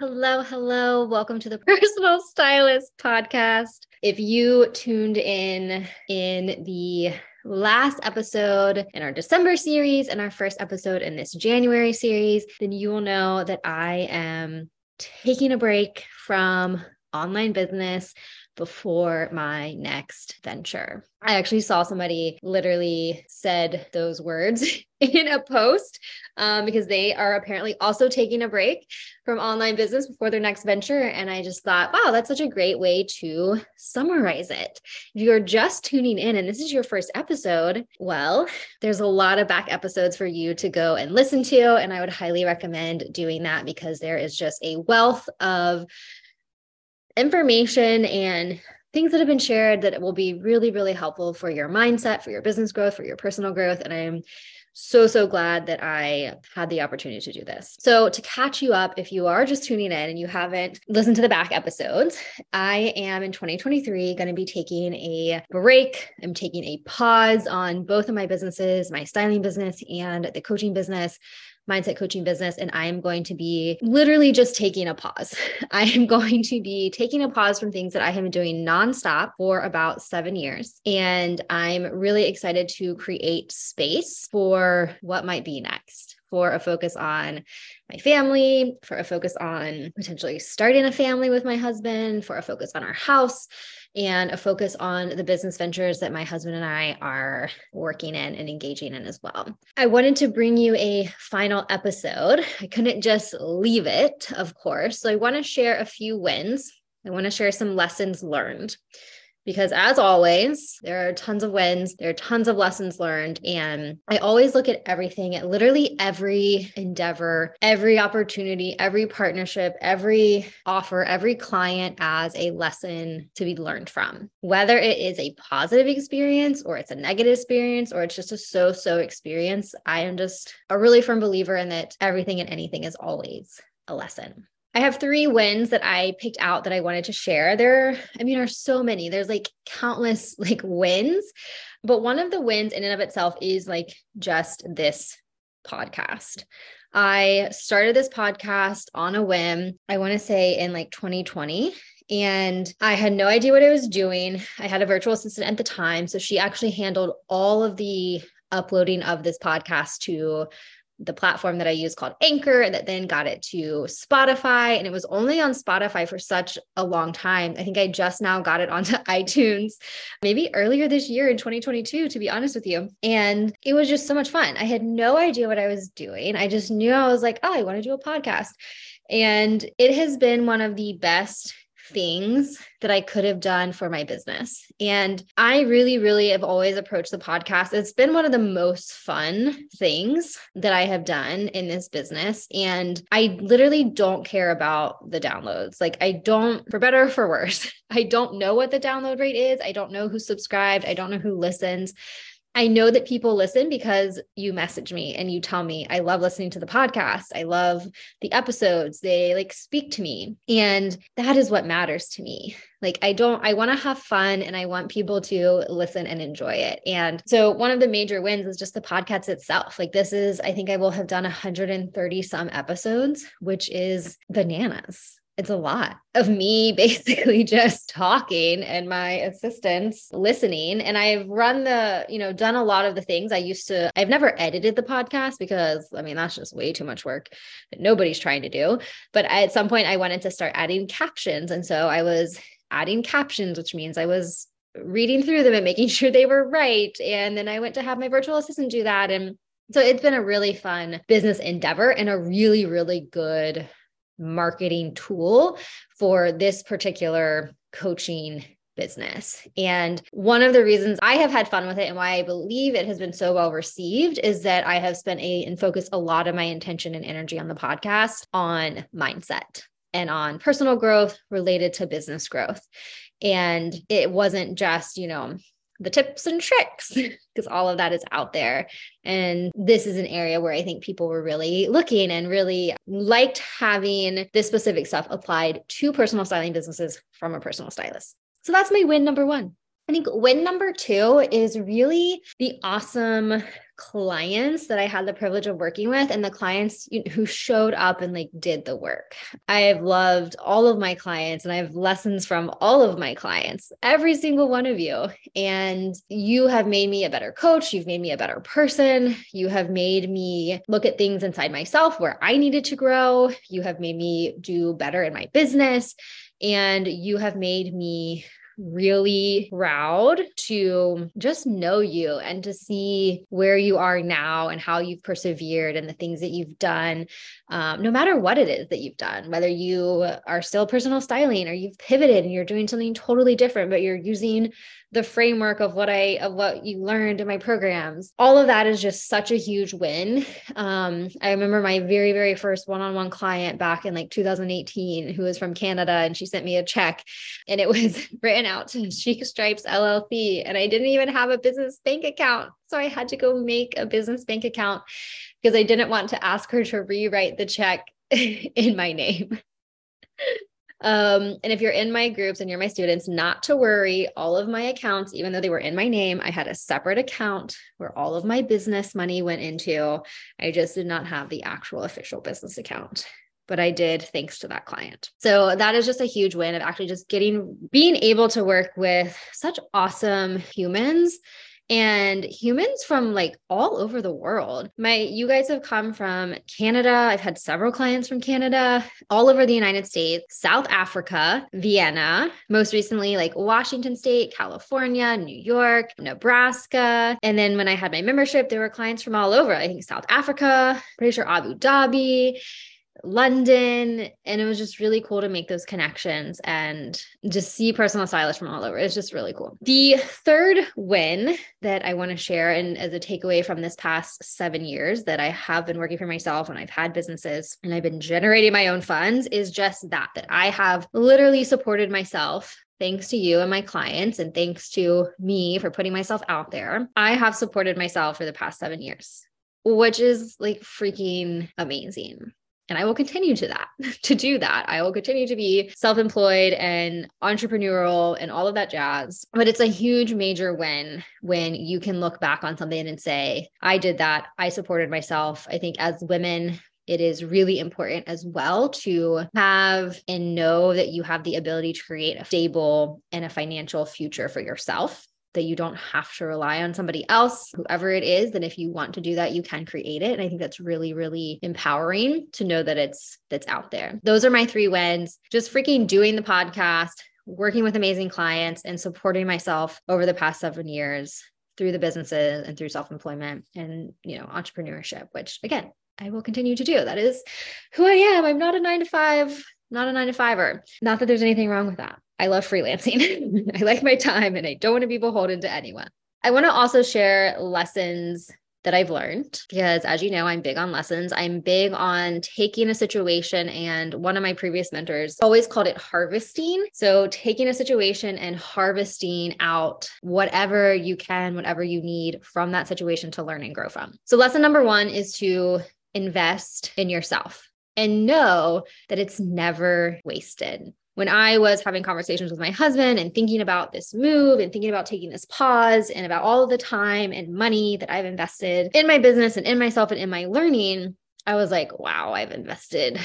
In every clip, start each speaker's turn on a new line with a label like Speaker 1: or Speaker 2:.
Speaker 1: Hello, hello. Welcome to the Personal Stylist podcast. If you tuned in in the last episode in our December series and our first episode in this January series, then you will know that I am taking a break from online business before my next venture. I actually saw somebody literally said those words in a post um, because they are apparently also taking a break from online business before their next venture. And I just thought, wow, that's such a great way to summarize it. If you're just tuning in and this is your first episode, well, there's a lot of back episodes for you to go and listen to. And I would highly recommend doing that because there is just a wealth of information and things that have been shared that will be really, really helpful for your mindset, for your business growth, for your personal growth. And I'm so, so glad that I had the opportunity to do this. So, to catch you up, if you are just tuning in and you haven't listened to the back episodes, I am in 2023 going to be taking a break. I'm taking a pause on both of my businesses, my styling business and the coaching business mindset coaching business and I am going to be literally just taking a pause. I am going to be taking a pause from things that I have been doing nonstop for about seven years. And I'm really excited to create space for what might be next for a focus on my family, for a focus on potentially starting a family with my husband, for a focus on our house, and a focus on the business ventures that my husband and I are working in and engaging in as well. I wanted to bring you a final episode. I couldn't just leave it, of course. So I want to share a few wins. I want to share some lessons learned because as always, there are tons of wins, there are tons of lessons learned. And I always look at everything at literally every endeavor, every opportunity, every partnership, every offer, every client as a lesson to be learned from. Whether it is a positive experience or it's a negative experience or it's just a so so experience, I am just a really firm believer in that everything and anything is always a lesson. I have three wins that I picked out that I wanted to share. There, I mean, are so many. There's like countless like wins, but one of the wins in and of itself is like just this podcast. I started this podcast on a whim. I want to say in like 2020 and I had no idea what I was doing. I had a virtual assistant at the time, so she actually handled all of the uploading of this podcast to the platform that I use called Anchor and that then got it to Spotify. And it was only on Spotify for such a long time. I think I just now got it onto iTunes, maybe earlier this year in 2022, to be honest with you. And it was just so much fun. I had no idea what I was doing. I just knew I was like, oh, I want to do a podcast. And it has been one of the best things that I could have done for my business. And I really, really have always approached the podcast. It's been one of the most fun things that I have done in this business. And I literally don't care about the downloads. Like, I don't, for better or for worse, I don't know what the download rate is. I don't know who subscribed. I don't know who listens. I know that people listen because you message me and you tell me, I love listening to the podcast. I love the episodes. They like speak to me. And that is what matters to me. Like, I don't, I want to have fun and I want people to listen and enjoy it. And so, one of the major wins is just the podcast itself. Like, this is, I think I will have done 130 some episodes, which is bananas it's a lot of me basically just talking and my assistants listening. And i've run the you know done a lot of the things i used to i've never edited the podcast because i mean that's just way too much work that nobody's trying to do. But at some point i wanted to start adding captions. And so i was adding captions which means i was reading through them and making sure they were right. And then i went to have my virtual assistant do that. And so it's been a really fun business endeavor and a really really good marketing tool for this particular coaching business. And one of the reasons I have had fun with it and why I believe it has been so well received is that I have spent a and focused a lot of my intention and energy on the podcast on mindset and on personal growth related to business growth. And it wasn't just, you know, the tips and tricks because all of that is out there. And this is an area where I think people were really looking and really liked having this specific stuff applied to personal styling businesses from a personal stylist. So that's my win number one. I think win number two is really the awesome clients that I had the privilege of working with and the clients who showed up and like did the work. I've loved all of my clients and I have lessons from all of my clients, every single one of you. And you have made me a better coach. You've made me a better person. You have made me look at things inside myself where I needed to grow. You have made me do better in my business. And you have made me really proud to just know you and to see where you are now and how you've persevered and the things that you've done, um, no matter what it is that you've done, whether you are still personal styling or you've pivoted and you're doing something totally different, but you're using the framework of what I of what you learned in my programs. All of that is just such a huge win. Um, I remember my very very first one-on-one client back in like 2018 who was from Canada and she sent me a check and it was written out to Chic Stripes LLC and I didn't even have a business bank account. So I had to go make a business bank account because I didn't want to ask her to rewrite the check in my name. Um, and if you're in my groups and you're my students, not to worry. All of my accounts, even though they were in my name, I had a separate account where all of my business money went into. I just did not have the actual official business account but I did thanks to that client. So that is just a huge win of actually just getting being able to work with such awesome humans and humans from like all over the world. My you guys have come from Canada. I've had several clients from Canada, all over the United States, South Africa, Vienna, most recently like Washington state, California, New York, Nebraska. And then when I had my membership, there were clients from all over. I think South Africa, pretty sure Abu Dhabi, London. And it was just really cool to make those connections and just see personal stylists from all over. It's just really cool. The third win that I want to share, and as a takeaway from this past seven years that I have been working for myself and I've had businesses and I've been generating my own funds, is just that, that I have literally supported myself thanks to you and my clients, and thanks to me for putting myself out there, I have supported myself for the past seven years, which is like freaking amazing and I will continue to that to do that. I will continue to be self-employed and entrepreneurial and all of that jazz. But it's a huge major win when you can look back on something and say, I did that. I supported myself. I think as women, it is really important as well to have and know that you have the ability to create a stable and a financial future for yourself that you don't have to rely on somebody else, whoever it is. Then if you want to do that, you can create it. And I think that's really, really empowering to know that it's that's out there. Those are my three wins. Just freaking doing the podcast, working with amazing clients, and supporting myself over the past seven years through the businesses and through self-employment and you know entrepreneurship, which again, I will continue to do. That is who I am. I'm not a nine to five, not a nine to fiver. Not that there's anything wrong with that. I love freelancing. I like my time and I don't want to be beholden to anyone. I want to also share lessons that I've learned because, as you know, I'm big on lessons. I'm big on taking a situation, and one of my previous mentors always called it harvesting. So, taking a situation and harvesting out whatever you can, whatever you need from that situation to learn and grow from. So, lesson number one is to invest in yourself and know that it's never wasted when I was having conversations with my husband and thinking about this move and thinking about taking this pause and about all the time and money that I've invested in my business and in myself and in my learning, I was like, wow, I've invested.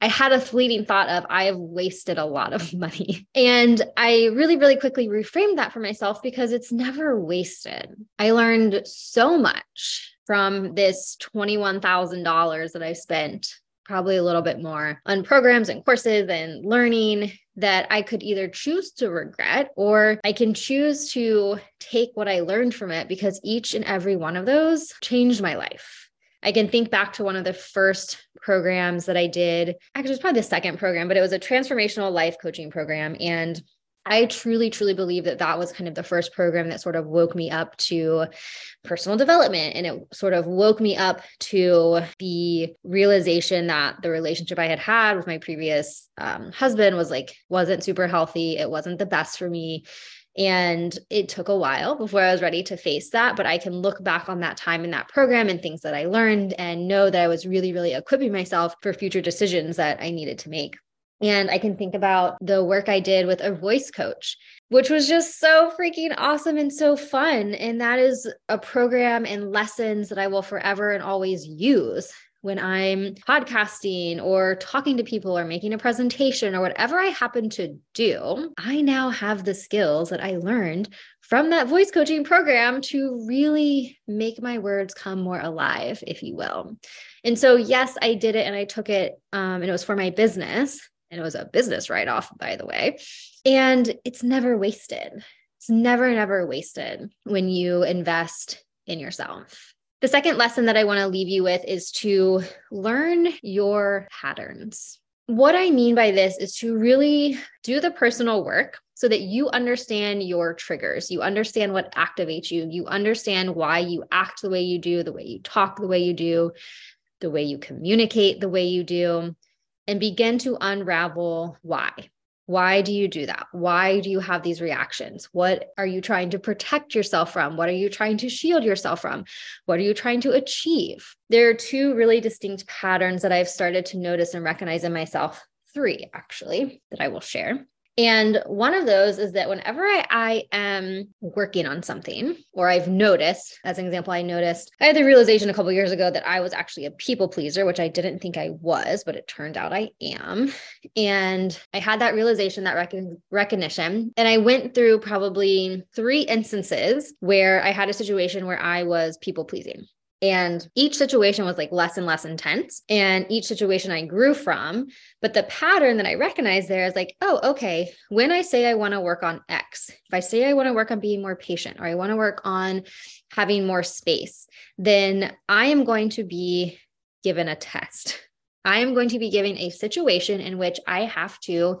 Speaker 1: I had a fleeting thought of I have wasted a lot of money. And I really, really quickly reframed that for myself because it's never wasted. I learned so much from this $21,000 that I spent probably a little bit more on programs and courses and learning that I could either choose to regret or I can choose to take what I learned from it because each and every one of those changed my life. I can think back to one of the first programs that I did. Actually, it was probably the second program, but it was a transformational life coaching program. And I truly, truly believe that that was kind of the first program that sort of woke me up to personal development. And it sort of woke me up to the realization that the relationship I had had with my previous um, husband was like, wasn't super healthy. It wasn't the best for me. And it took a while before I was ready to face that. But I can look back on that time in that program and things that I learned and know that I was really, really equipping myself for future decisions that I needed to make. And I can think about the work I did with a voice coach, which was just so freaking awesome and so fun. And that is a program and lessons that I will forever and always use when I'm podcasting or talking to people or making a presentation or whatever I happen to do, I now have the skills that I learned from that voice coaching program to really make my words come more alive, if you will. And so, yes, I did it and I took it, um, and it was for my business. And it was a business write off, by the way. And it's never wasted. It's never, never wasted when you invest in yourself. The second lesson that I want to leave you with is to learn your patterns. What I mean by this is to really do the personal work so that you understand your triggers. You understand what activates you. You understand why you act the way you do, the way you talk the way you do, the way you communicate the way you do, and begin to unravel why. Why do you do that? Why do you have these reactions? What are you trying to protect yourself from? What are you trying to shield yourself from? What are you trying to achieve? There are two really distinct patterns that I've started to notice and recognize in myself, three actually, that I will share. And one of those is that whenever I, I, am working on something, or I've noticed, as an example, I noticed I had the realization a couple years ago that I was actually a people pleaser, which I didn't think I was, but it turned out I am. And I had that realization, that rec- recognition. And I went through probably three instances where I had a situation where I was people pleasing. And each situation was like less and less intense. And each situation I grew from. But the pattern that I recognize there is like, oh, okay, when I say I want to work on X, if I say I want to work on being more patient or I want to work on having more space, then I am going to be given a test. I am going to be given a situation in which I have to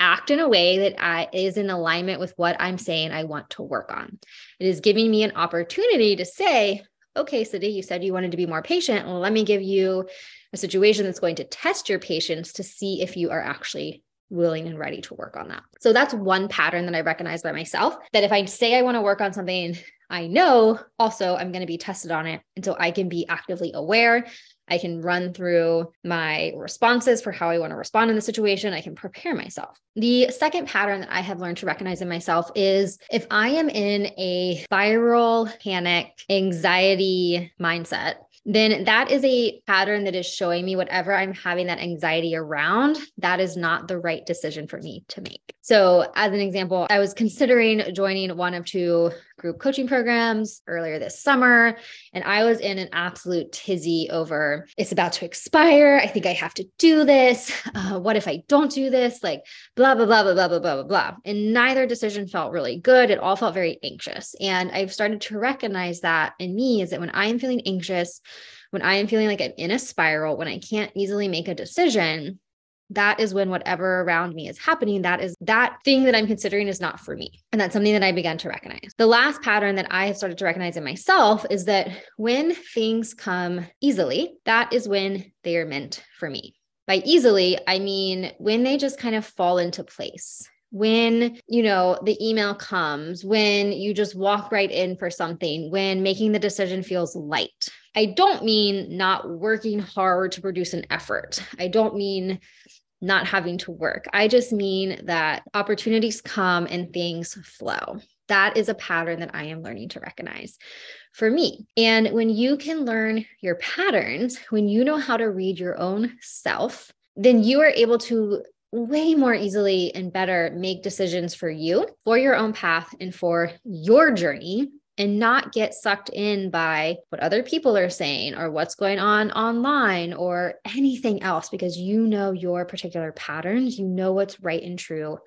Speaker 1: act in a way that I, is in alignment with what I'm saying I want to work on. It is giving me an opportunity to say, okay, Cindy, you said you wanted to be more patient. Well, let me give you a situation that's going to test your patience to see if you are actually willing and ready to work on that. So that's one pattern that I recognize by myself that if I say I want to work on something, I know also I'm going to be tested on it. And so I can be actively aware. I can run through my responses for how I want to respond in the situation. I can prepare myself. The second pattern that I have learned to recognize in myself is if I am in a viral panic, anxiety mindset, then that is a pattern that is showing me whatever I'm having that anxiety around, that is not the right decision for me to make. So, as an example, I was considering joining one of two group coaching programs earlier this summer, and I was in an absolute tizzy over it's about to expire. I think I have to do this. Uh, what if I don't do this? Like, blah, blah, blah, blah, blah, blah, blah, blah. And neither decision felt really good. It all felt very anxious. And I've started to recognize that in me is that when I am feeling anxious, when I am feeling like I'm in a spiral, when I can't easily make a decision, that is when whatever around me is happening that is that thing that i'm considering is not for me. And that's something that i began to recognize. The last pattern that i have started to recognize in myself is that when things come easily that is when they are meant for me. By easily i mean when they just kind of fall into place. When you know the email comes when you just walk right in for something when making the decision feels light. I don't mean not working hard to produce an effort. I don't mean not having to work. I just mean that opportunities come and things flow. That is a pattern that i am learning to recognize for me. And when you can learn your patterns when you know how to read your own self then you are able to way more easily and better make decisions for you, for your own path, and for your journey, and not get sucked in by what other people are saying or what's going on online or anything else because you know your particular patterns. You know what's right and true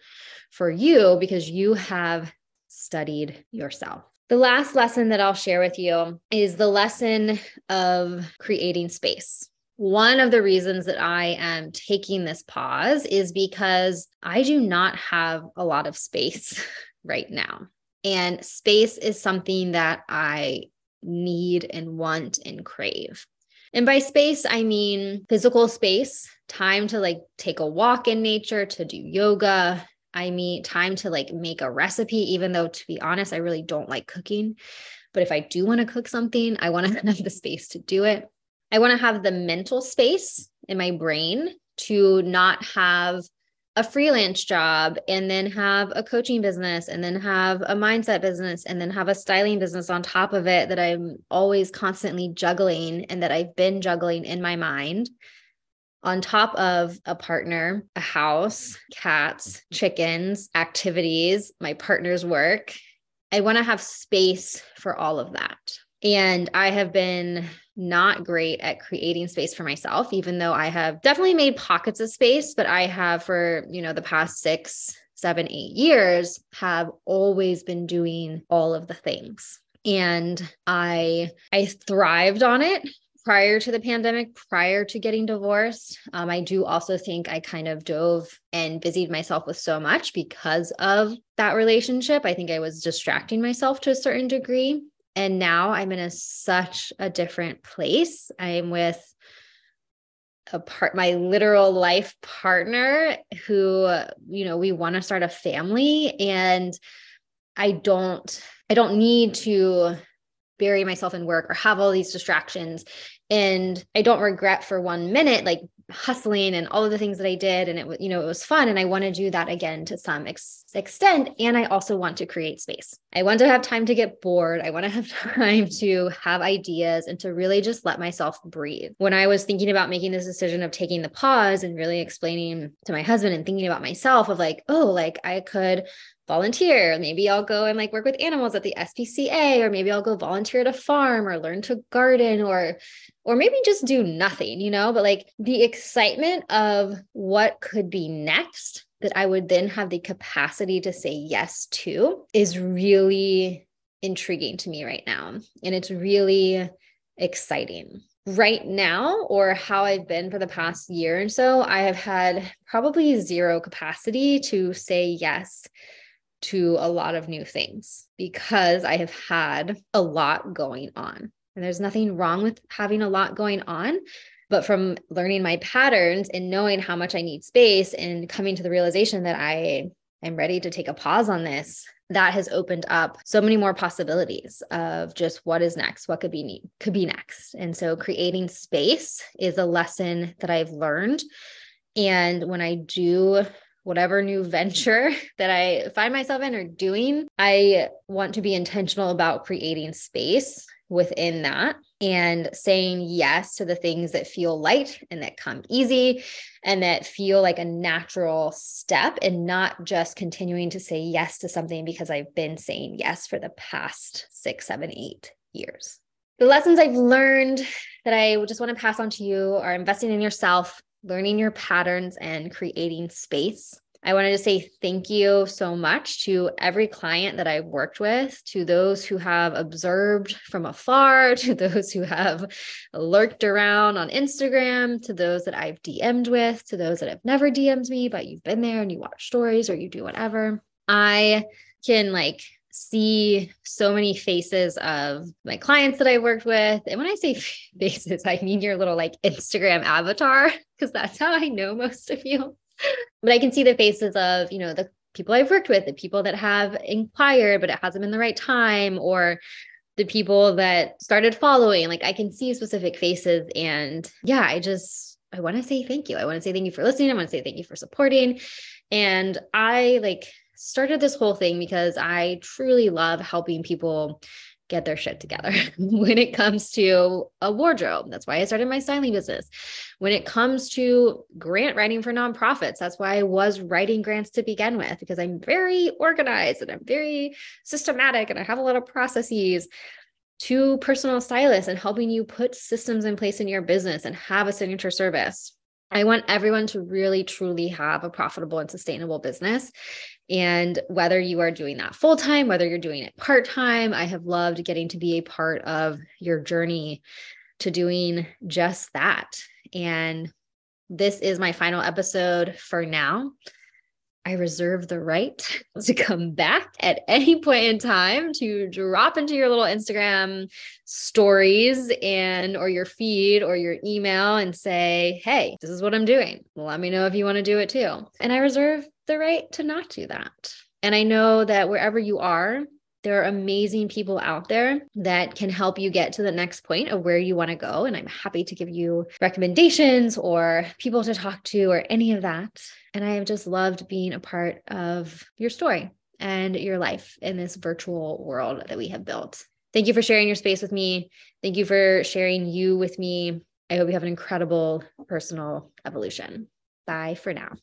Speaker 1: for you because you have studied yourself. The last lesson that I'll share with you is the lesson of creating space. One of the reasons that I am taking this pause is because I do not have a lot of space right now. And space is something that I need and want and crave. And by space, I mean physical space, time to like take a walk in nature, to do yoga. I mean, time to like make a recipe, even though to be honest, I really don't like cooking. But if I do want to cook something, I want to have the space to do it. I want to have the mental space in my brain to not have a freelance job and then have a coaching business and then have a mindset business and then have a styling business on top of it that I'm always constantly juggling and that I've been juggling in my mind on top of a partner, a house, cats, chickens, activities, my partner's work. I want to have space for all of that. And I have been not great at creating space for myself, even though I have definitely made pockets of space, but I have for, you know, the past six, seven, eight years have always been doing all of the things. And I I thrived on it prior to the pandemic, prior to getting divorced. Um, I do also think I kind of dove and busied myself with so much because of that relationship. I think I was distracting myself to a certain degree. And now I'm in a such a different place. I'm with a part my literal life partner who you know we want to start a family and I don't I don't need to bury myself in work or have all these distractions and i don't regret for one minute like hustling and all of the things that i did and it was you know it was fun and i want to do that again to some ex- extent and i also want to create space i want to have time to get bored i want to have time to have ideas and to really just let myself breathe when i was thinking about making this decision of taking the pause and really explaining to my husband and thinking about myself of like oh like i could volunteer. Maybe I'll go and like work with animals at the SPCA, or maybe I'll go volunteer at a farm or learn to garden or or maybe just do nothing, you know, but like the excitement of what could be next that I would then have the capacity to say yes to is really intriguing to me right now. And it's really exciting. Right now, or how I've been for the past year and so, I have had probably zero capacity to say yes to a lot of new things because I have had a lot going on. And there's nothing wrong with having a lot going on. But from learning my patterns and knowing how much I need space and coming to the realization that I am ready to take a pause on this, that has opened up so many more possibilities of just what is next, what could be could be next. And so creating space is a lesson that I've learned. And when I do whatever new venture that I find myself in or doing, I want to be intentional about creating space within that and saying yes to the things that feel light and that come easy and that feel like a natural step and not just continuing to say yes to something because I've been saying yes for the past six, seven, eight years. The lessons I've learned that I just want to pass on to you are investing in yourself, learning your patterns and creating space. I wanted to say thank you so much to every client that I've worked with, to those who have observed from afar, to those who have lurked around on Instagram, to those that I've DM'd with, to those that have never DM'd me, but you've been there and you watch stories or you do whatever. I can like see so many faces of my clients that I worked with. And when I say faces, I mean your little like Instagram avatar, because that's how I know most of you. But I can see the faces of, you know, the people I've worked with, the people that have inquired, but it hasn't been the right time, or the people that started following. Like I can see specific faces. And yeah, I just, I want to say thank you. I want to say thank you for listening. I want to say thank you for supporting. And I like started this whole thing because I truly love helping people get their shit together when it comes to a wardrobe. That's why I started my styling business. When it comes to grant writing for nonprofits, that's why I was writing grants to begin with, because I'm very organized and I'm very systematic and I have a lot of processes to personal stylists and helping you put systems in place in your business and have a signature service. I want everyone to really truly have a profitable and sustainable business. And whether you are doing that full time, whether you're doing it part time, I have loved getting to be a part of your journey to doing just that. And this is my final episode for now. I reserve the right to come back at any point in time to drop into your little Instagram stories and or your feed or your email and say, "Hey, this is what I'm doing. Let me know if you want to do it too." And I reserve the right to not do that. And I know that wherever you are, There are amazing people out there that can help you get to the next point of where you want to go. And I'm happy to give you recommendations or people to talk to or any of that. And I have just loved being a part of your story and your life in this virtual world that we have built. Thank you for sharing your space with me. Thank you for sharing you with me. I hope you have an incredible personal evolution. Bye for now.